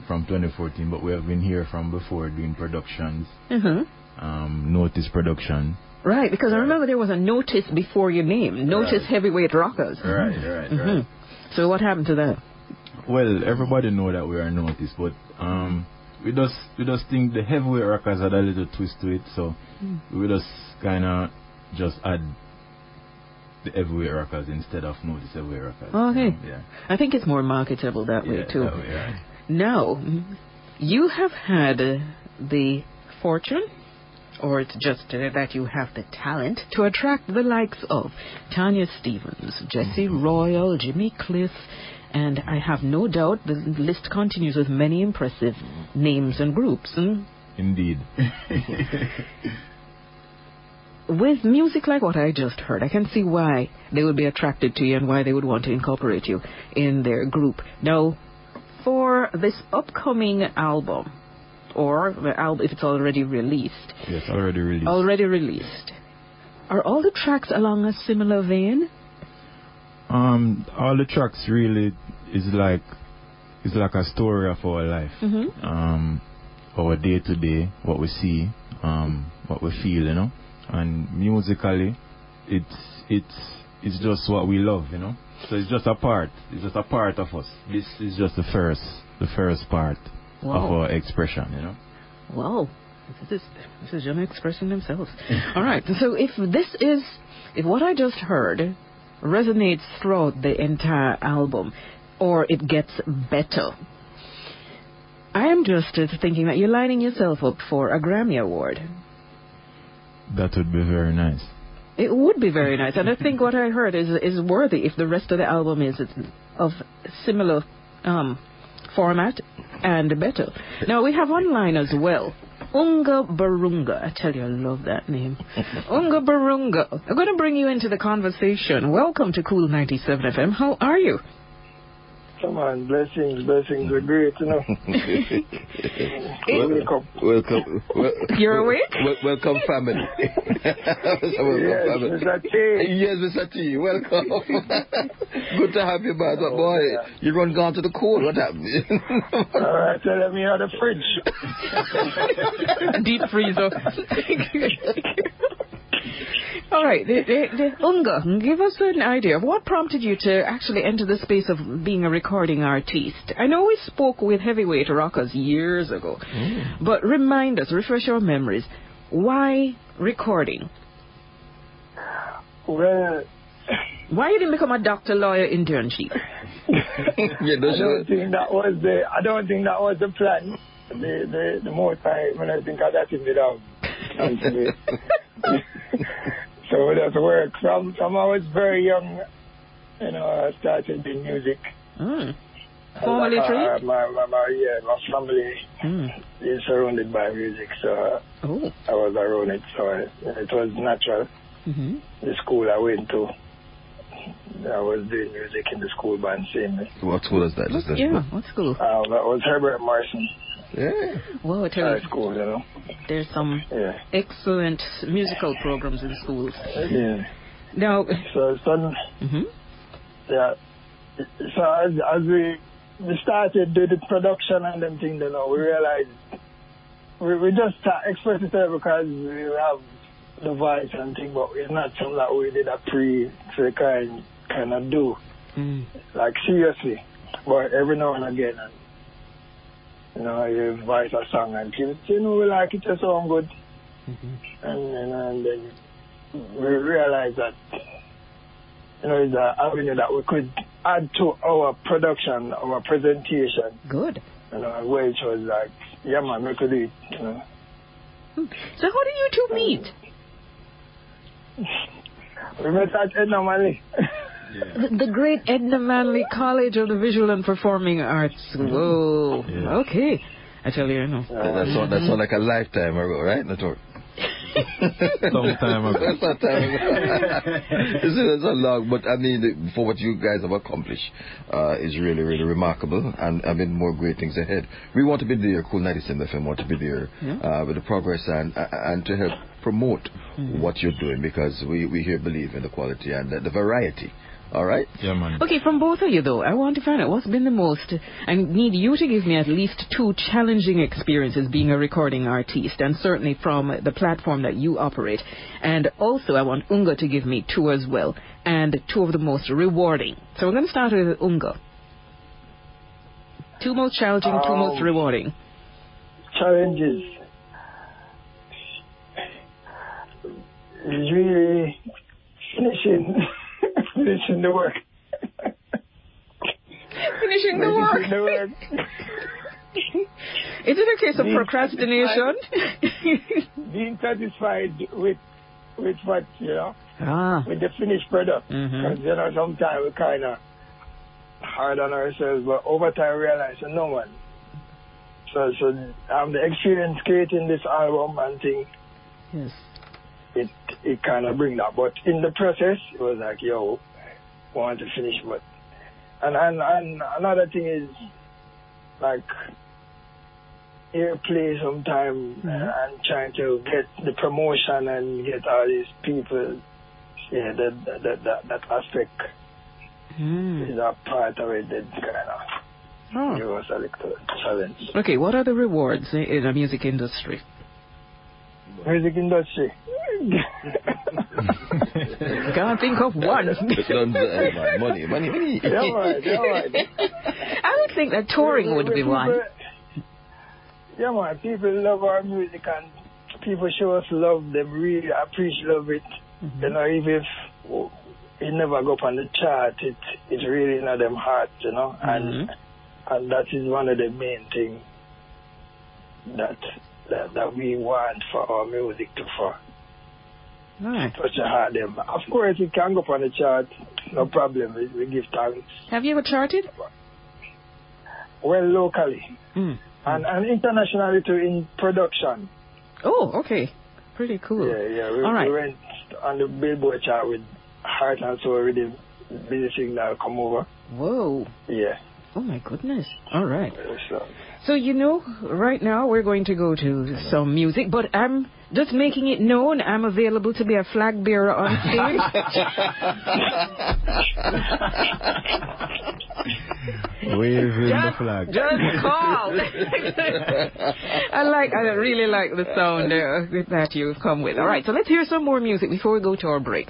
from 2014, but we have been here from before doing productions, uh-huh. um, Notice Production. Right, because I remember there was a notice before your name. Notice Right. heavyweight rockers. Right, right, Mhm. right. So what happened to that? Well, everybody know that we are Notice, but um, we just we just think the Heavyweight Rockers had a little twist to it, so we just kind of just add the Heavyweight Rockers instead of Notice Heavyweight Rockers. Okay. Um, yeah. I think it's more marketable that way too. that way, right. Now, you have had the fortune, or it's just uh, that you have the talent to attract the likes of Tanya Stephens, Jesse Royal, Jimmy Cliff, and I have no doubt the list continues with many impressive names and groups. hmm? Indeed. [LAUGHS] with music like what I just heard, I can see why they would be attracted to you and why they would want to incorporate you in their group. Now, for this upcoming album, or if it's already released, yes, already released. already released, are all the tracks along a similar vein? Um, all the tracks really is like is like a story of our life. Mm-hmm. Um, our day to day, what we see, um, what we feel, you know. And musically, it's it's it's just what we love, you know. So it's just a part. It's just a part of us. This is just the first the first part of Wow. our expression, you know. Wow. This is this is them expressing themselves. [LAUGHS] All right. So if this is if what I just heard resonates throughout the entire album, or it gets better, I am just uh, thinking that you're lining yourself up for a Grammy Award. That would be very nice. It would be very nice, and I think what I heard is is worthy if the rest of the album is of similar um, format and better. Now we have online as well. Unga Barunga. I tell you, I love that name. [LAUGHS] Unga Barunga. I'm going to bring you into the conversation. Welcome to Cool 97 FM. How are you? Come on, blessings, blessings are great, you know. [LAUGHS] Wake up. Welcome. Well, You're awake? Wel- welcome, family. [LAUGHS] welcome, Yes, family. Mr. T. Yes, Mr. T. Welcome. [LAUGHS] Good to have you back. But oh, boy, you run gone to the cold. What happened? All right, tell them you had a fridge. Deep freezer. All right, the, the, the Unga, give us an idea of what prompted you to actually enter the space of being a recording artist. I know we spoke with heavyweight rockers years ago, mm. but remind us, refresh our memories. Why recording? Well, Why you didn't become a doctor, lawyer, internship? [LAUGHS] yeah, I don't think that was the I don't think that was the plan. The the the more time when I think of that in the down. Actually. [LAUGHS] so that's work from from I was very young, you know, I started in music. Mm. Formally Uh, trained? my, my, my, yeah, my family Mm. is surrounded by music, so Oh. I was around it, so it, it was natural. hmm The school I went to, I was doing music in the school band, same. What school is that? Is that Yeah, what school? Uh, that was Herbert Morrison Yeah. Well, I tell high school, you know. there's some Yeah. excellent musical programs in schools. Yeah. Now, So, so hmm yeah. So as, as we we started do the production and them things, you know, we realized we, we just start express it because we have the voice and thing, but it's not something that we did a pre to kind kind of do mm. like seriously. But every now and again, and you know, you voice a song and people, you know, we like it to sound good, Mm-hmm. and, and and then we realized that you know, it's an avenue that we could add to our production, our presentation. Good. You know, which was like, yeah, man, we could do it. You know. So how did you two meet? [LAUGHS] We met at Edna [LAUGHS] Manley. The, the great Edna Manley College of the Visual and Performing Arts. Whoa. Okay. I tell you, you know. That sounds that sound like a lifetime ago, right, Nator? [LAUGHS] Some time ago. Some time ago. [LAUGHS] it's, it's a long, but I mean, for what you guys have accomplished, uh, is really, really remarkable, and I mean, more great things ahead. We want to be there, Cool 97 FM, want to be there Yeah. uh, with the progress and uh, and to help promote what you're doing because we, we here believe in the quality and the, the variety. All right? Yeah, man. Okay, from both of you though, I want to find out what's been the most. I need you to give me at least two challenging experiences being a recording artist, and certainly from the platform that you operate. And also, I want Unga to give me two as well, and two of the most rewarding. So we're going to start with Unga. Two most challenging, two most Um, rewarding. Challenges. Is really finishing, [LAUGHS] finishing the work. Finishing the work. Finishing the work. [LAUGHS] Is it a case of Being procrastination? Being satisfied with with what you know, ah. with the finished product. Mhm. Because you know sometimes we kind of hard on ourselves, but over time realize so no one. So so um, the experience creating this album and thing, Yes. It it kind of bring that. But in the process, it was like yo, want to finish, but and and and another thing is like airplay sometime and trying to get the promotion and get all these people. Yeah, that that that, that, aspect Hmm. is a part of it that kind of Oh. give us a little challenge. Okay, what are the rewards in the music industry? Music industry. Can't think of one. Don't, money, money, money. yeah, man, yeah, man. I would think that touring would be People- one. Yeah, man. People love our music and people show us love. They really appreciate love it. Mm-hmm. You know, even if it never go up on the chart, it it's really in them heart. You know, and and that is one of the main things that that that we want for our music to for Right. touch a heart. Them. Of course, it can go up on the chart. No problem. We, we give thanks. Have you ever charted? Well, locally. Mm. and, and internationally too in production. Oh, okay. Pretty cool. Yeah, yeah. We, All right. we went on the Billboard chart with Heart and Soul Rhythm, Busy Signal come over. Whoa. Yeah. Oh my goodness. All right. So, So you know, right now we're going to go to some music, but I'm just making it known I'm available to be a flag bearer on stage. [LAUGHS] Waving the flag. Just call. [LAUGHS] I like, I really like the sound uh, that you've come with. All right, so let's hear some more music before we go to our break.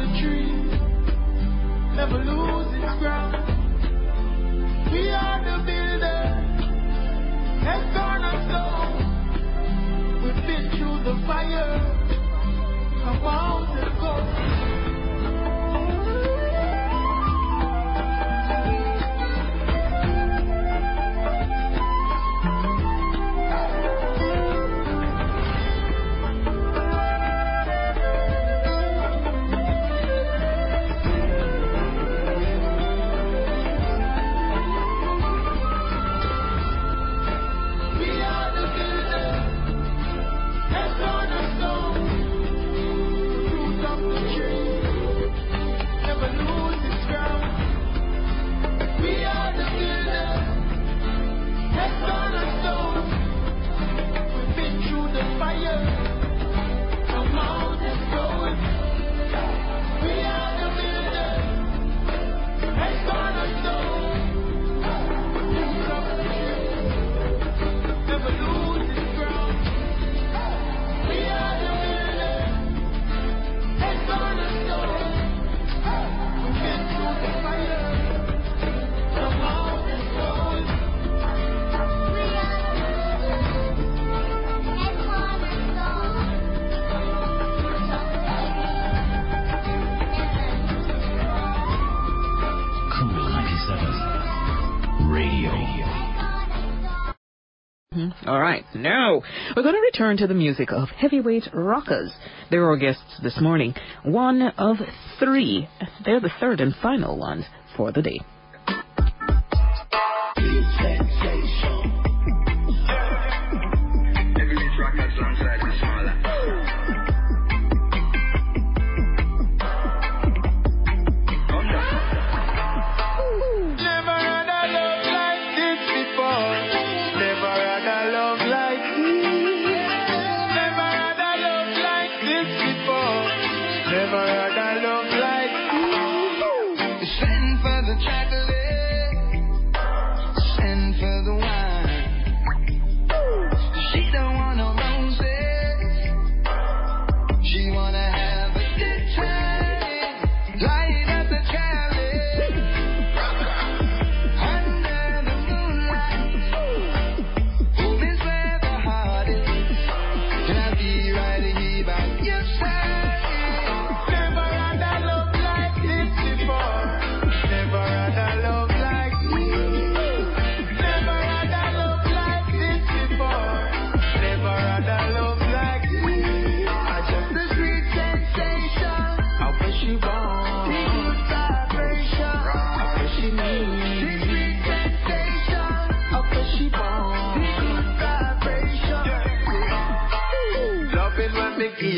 the tree, never lose ground. We are the builders. We've been through the fire. All right, now we're going to return to the music of heavyweight rockers. They're our guests this morning. One of three. They're the third and final ones for the day.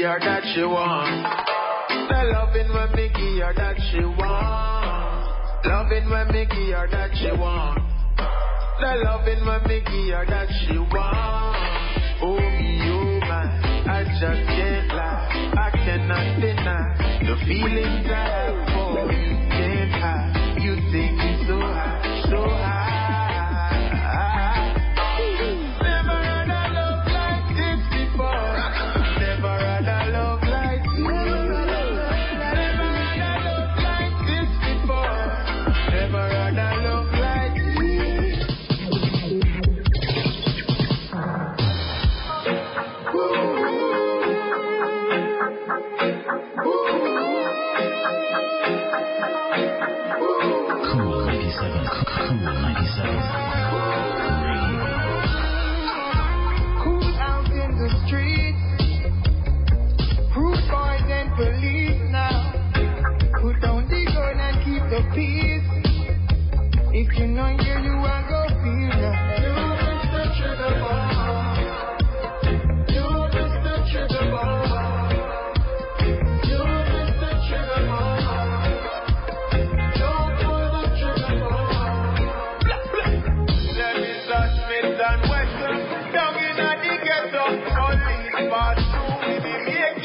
her that she want. The loving when me give her that she want. Loving when me give her that she want. The loving when me give her that she want. Oh me, oh my, I just can't lie. I cannot deny the feelings I have for you.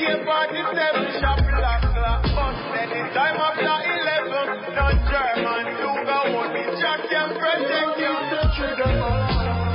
Eleven, German, one. Jack and Fred, thank you.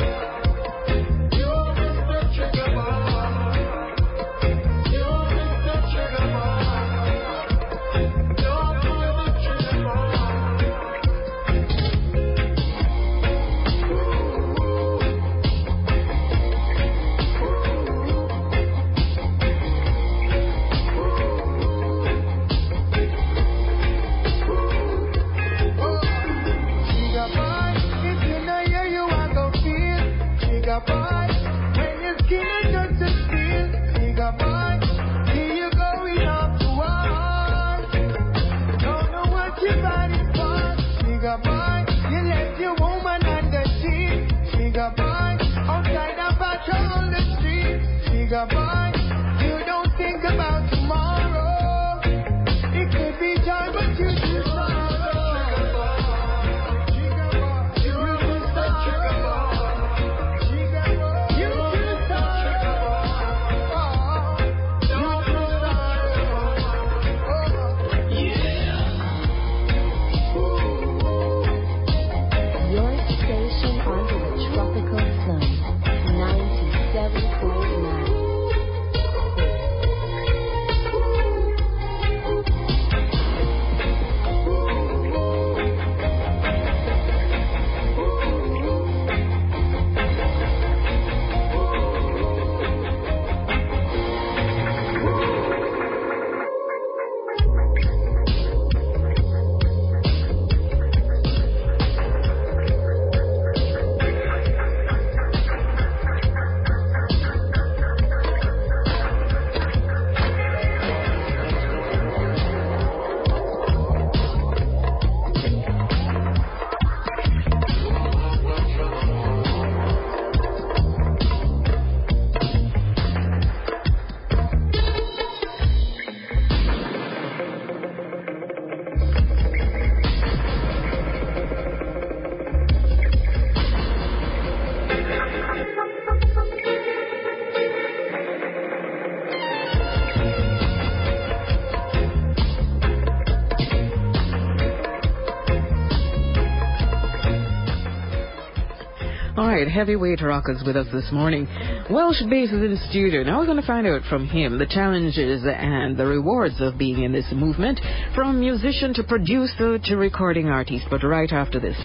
Heavyweight rockers with us this morning. Welsh Bass is in studio. Now we're going to find out from him the challenges and the rewards of being in this movement, from musician to producer to recording artist. But right after this.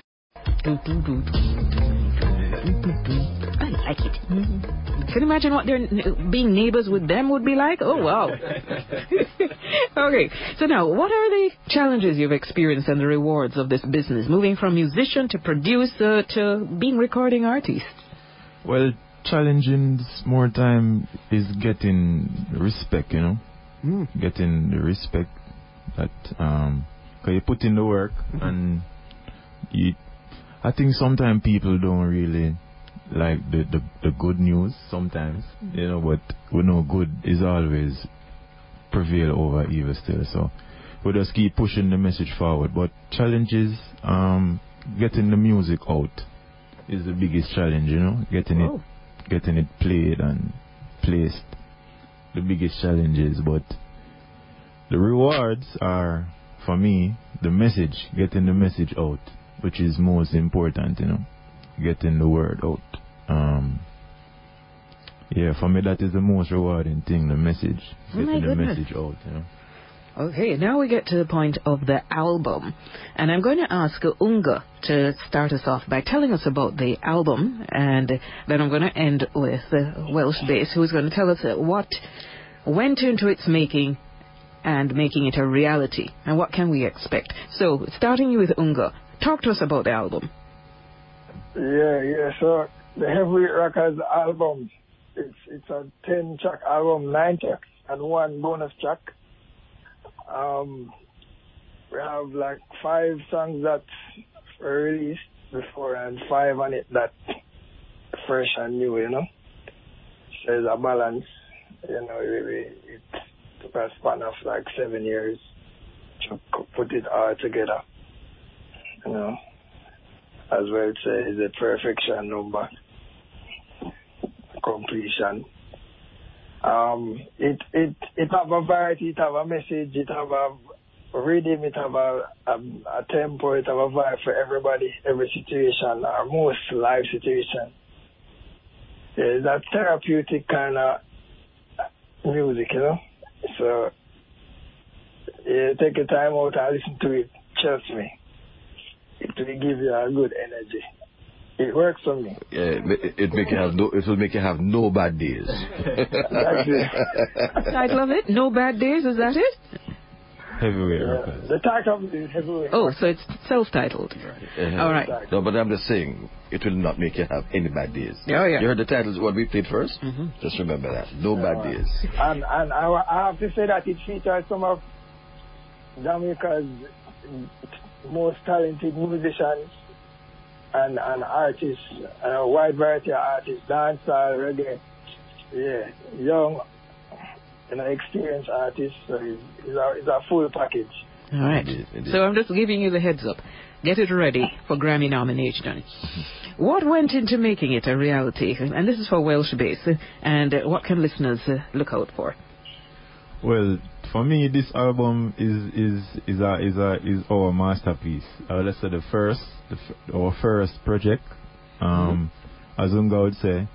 I like it. Can you imagine what their being neighbors with them would be like? Oh wow. [LAUGHS] okay, so now what are the challenges you've experienced and the rewards of this business, moving from musician to producer to being recording artist? Well, challenging more time is getting respect, you know, getting the respect that um, cause you put in the work and you. I think sometimes people don't really like the, the the good news sometimes, you know, but we know good is always prevail over evil still. So we just keep pushing the message forward. But challenges, um, getting the music out is the biggest challenge, you know, getting Oh. it getting it played and placed. The biggest challenges, but the rewards are for me the message, getting the message out, which is most important, you know, getting the word out. Um, yeah, for me that is the most rewarding thing, the message, Oh getting the message out, you know. Okay, now we get to the point of the album. And I'm going to ask Unga to start us off by telling us about the album. And then I'm going to end with uh, Welsh Bass, who's going to tell us what went into its making and making it a reality. And what can we expect? So, starting you with Unga, talk to us about the album. Yeah, yeah. So the Heavy Rockers album, it's it's a ten track album, nine tracks and one bonus track. Um, we have like five songs that were released before and five on it that fresh and new, you know. So a balance, you know. We, it took a span of like seven years to put it all together, you know as well say a perfection number completion. Um, it it it have a variety, it have a message, it have a rhythm, it have a, a, a tempo, it have a vibe for everybody, every situation, or most life situation. Yeah, that therapeutic kind of music, you know. So yeah, take your time out and listen to it. Trust me it will give you a good energy. It works for me. Yeah, it, it make you have no. It will make you have no bad days. That's it. Title of it? No Bad Days, is that it? Heavyweight Yeah, records. the title is heavyweight. Oh, so it's self titled. Uh-huh. All right. No, but I'm just saying, it will not make you have any bad days. Oh, yeah. You heard the titles what we played 1st Mhm. Just remember that. No bad days. And and I, I have to say that it features some of Jamaica's most talented musicians and, and artists, and a wide variety of artists, dancehall, reggae, yeah, young, you know, experienced artists. So he's, he's, a, he's a full package. All right. So I'm just giving you the heads up. Get it ready for Grammy nomination. What went into making it a reality? And this is for Welsh Bass. And uh, what can listeners uh, look out for? Well, for me, this album is is is a is a is our masterpiece. Uh, let's say the first, the f- our first project. Um, as Unga would say,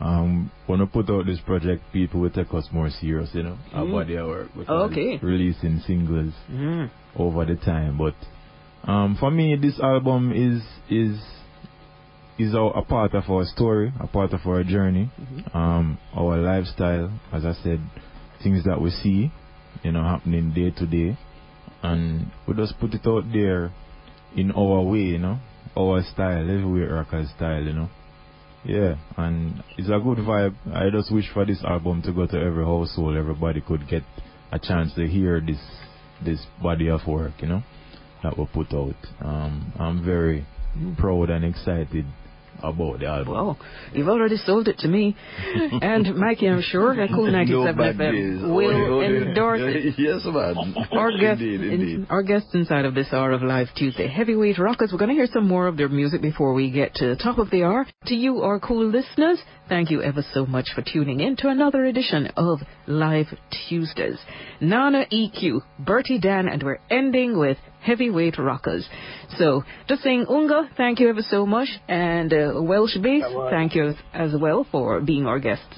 um, when I put out this project, people will take us more serious, you know, Mm. about their work. because Okay. Releasing singles Mm. over the time, but um, for me, this album is is is a, a part of our story, a part of our journey, um, our lifestyle. As I said, things that we see, you know, happening day to day, and we just put it out there in our way, you know, our style, heavyweight rockers style, you know. Yeah, and it's a good vibe. I just wish for this album to go to every household. Everybody could get a chance to hear this this body of work, you know, that we put out. Um, I'm very proud and excited about the album. Well, you've already sold it to me. [LAUGHS] and Mikey, I'm sure that Cool [LAUGHS] 97 FM will Oh, endorse it. [LAUGHS] Yes, man. Our guests, Indeed, in- our guests inside of this hour of Live Tuesday, Heavyweight Rockers. We're going to hear some more of their music before we get to the top of the hour. To you, our cool listeners, thank you ever so much for tuning in to another edition of Live Tuesdays. Nana EQ, Bertie Dan, and we're ending with Heavyweight Rockers. So, just saying, Unga, thank you ever so much, and uh, Welsh Bass, thank you as well for being our guest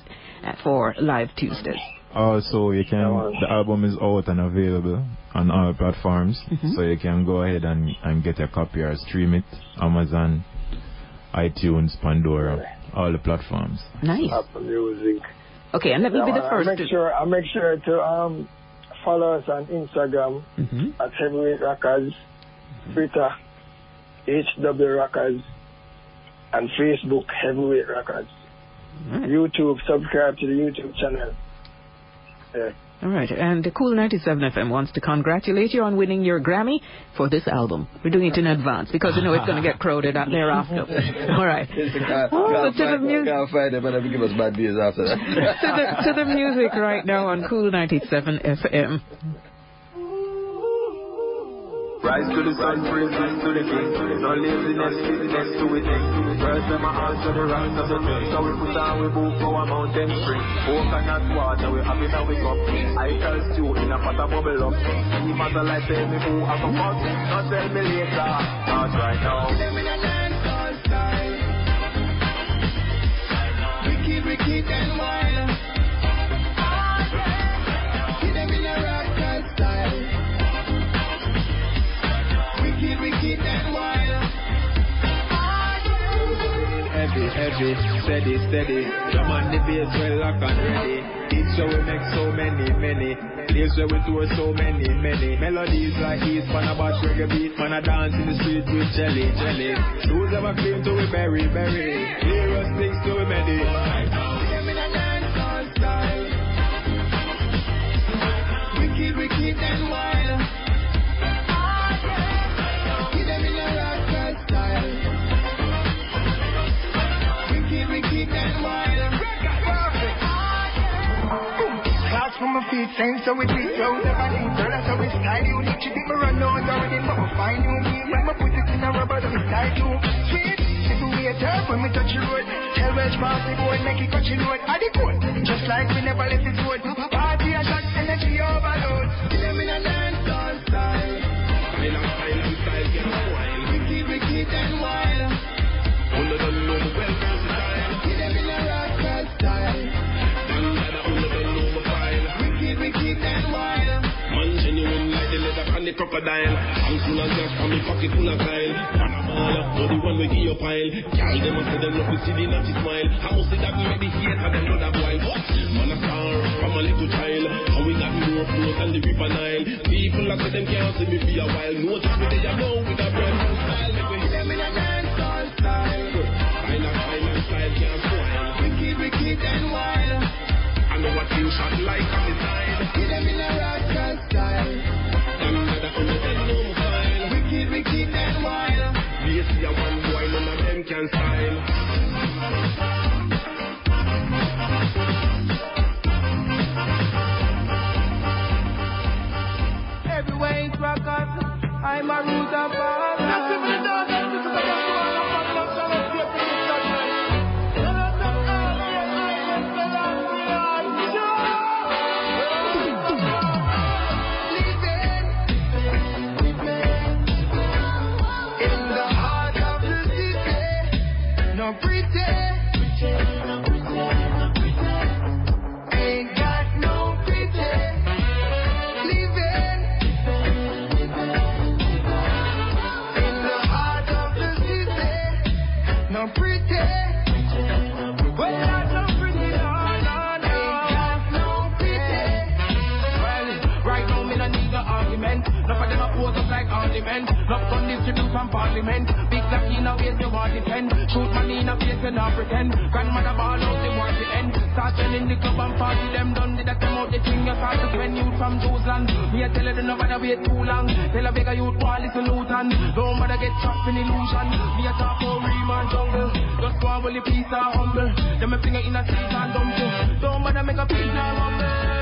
uh, for Live Tuesdays. Also, you can the album is out and available on all platforms, Mm-hmm. so you can go ahead and, and get a copy or stream it. Amazon, iTunes, Pandora, all the platforms. Nice. Apple Music. Okay, and let me be the first. I first make sure I'll make sure to um follow us on Instagram Mm-hmm. at Heavyweight Rockers, Twitter HW Rockers, and Facebook Heavyweight Rockers. YouTube, subscribe to the YouTube channel. Yeah. All right, and the Cool 97 FM wants to congratulate you on winning your Grammy for this album. We're doing it in advance because you know it's going to get [LAUGHS] crowded out thereafter. All right. Can't, Oh, can't, to the music. can't find them and give us bad days after that. to the to the music right now on Cool 97 FM. Rise to the sun, praise rise to the king. No laziness, laziness to it. First, them a answer the rocks of the thing. So we put on, we move for a mountain spring. Coconut water, we have it now we cup. I tell stew in a pot of bubble up. See matter like tell me who have a fuck. Not tell me later, not right now. Wicked, wicked and wild. Heavy, steady, steady. Drum on the bass, well lock and ready. Each show we make so many, many. Place where we tour so many, many. Melodies like these, man a bash reggae beat, man a dance in the street with jelly, jelly. Shoes ever clean to we berry. Clear us things to we many. Wicked, wicked and wild. From my feet, sense so we treat you never need so that's how we style you need you me run out already but we find you me when me put it in a rubber we style you sweet if we wait up when we touch the road tell Welsh party boy make it touch the road at the court just like we never left it road party a shot energy overload. See them in a the and crocodile. I'm full of cash and me pocket full of style. Panamala, no the one we give you pile. Girl, them a say them love to see the naughty smile. How say that we the hate and them not a boil. Man a star from a little child. How we got more clothes than the river Nile. People like say them can't see me for a while. No time they a know with a brand new style. Make we See them in a dancehall style. Style and style and style can't spoil. Wicked, wicked and wild. I know what you shot like on the side. See them in a Style. Everywhere in rockers. I'm a root from parliament. Big black in a waist you want defend. Shoot money in a face you not pretend. Grandmother ball out the war to end. Start selling the club and party them done. Did that them out the thing you start to spend youth from Jerusalem. Me a tell you don't bother wait too long. Tell a bigger youth want listen Luton. Don't bother get trapped in illusion. Me a talk for real man jungle. Just and will the peace are humble. Them a finger in a seat and you. Don't bother make a peace and humble.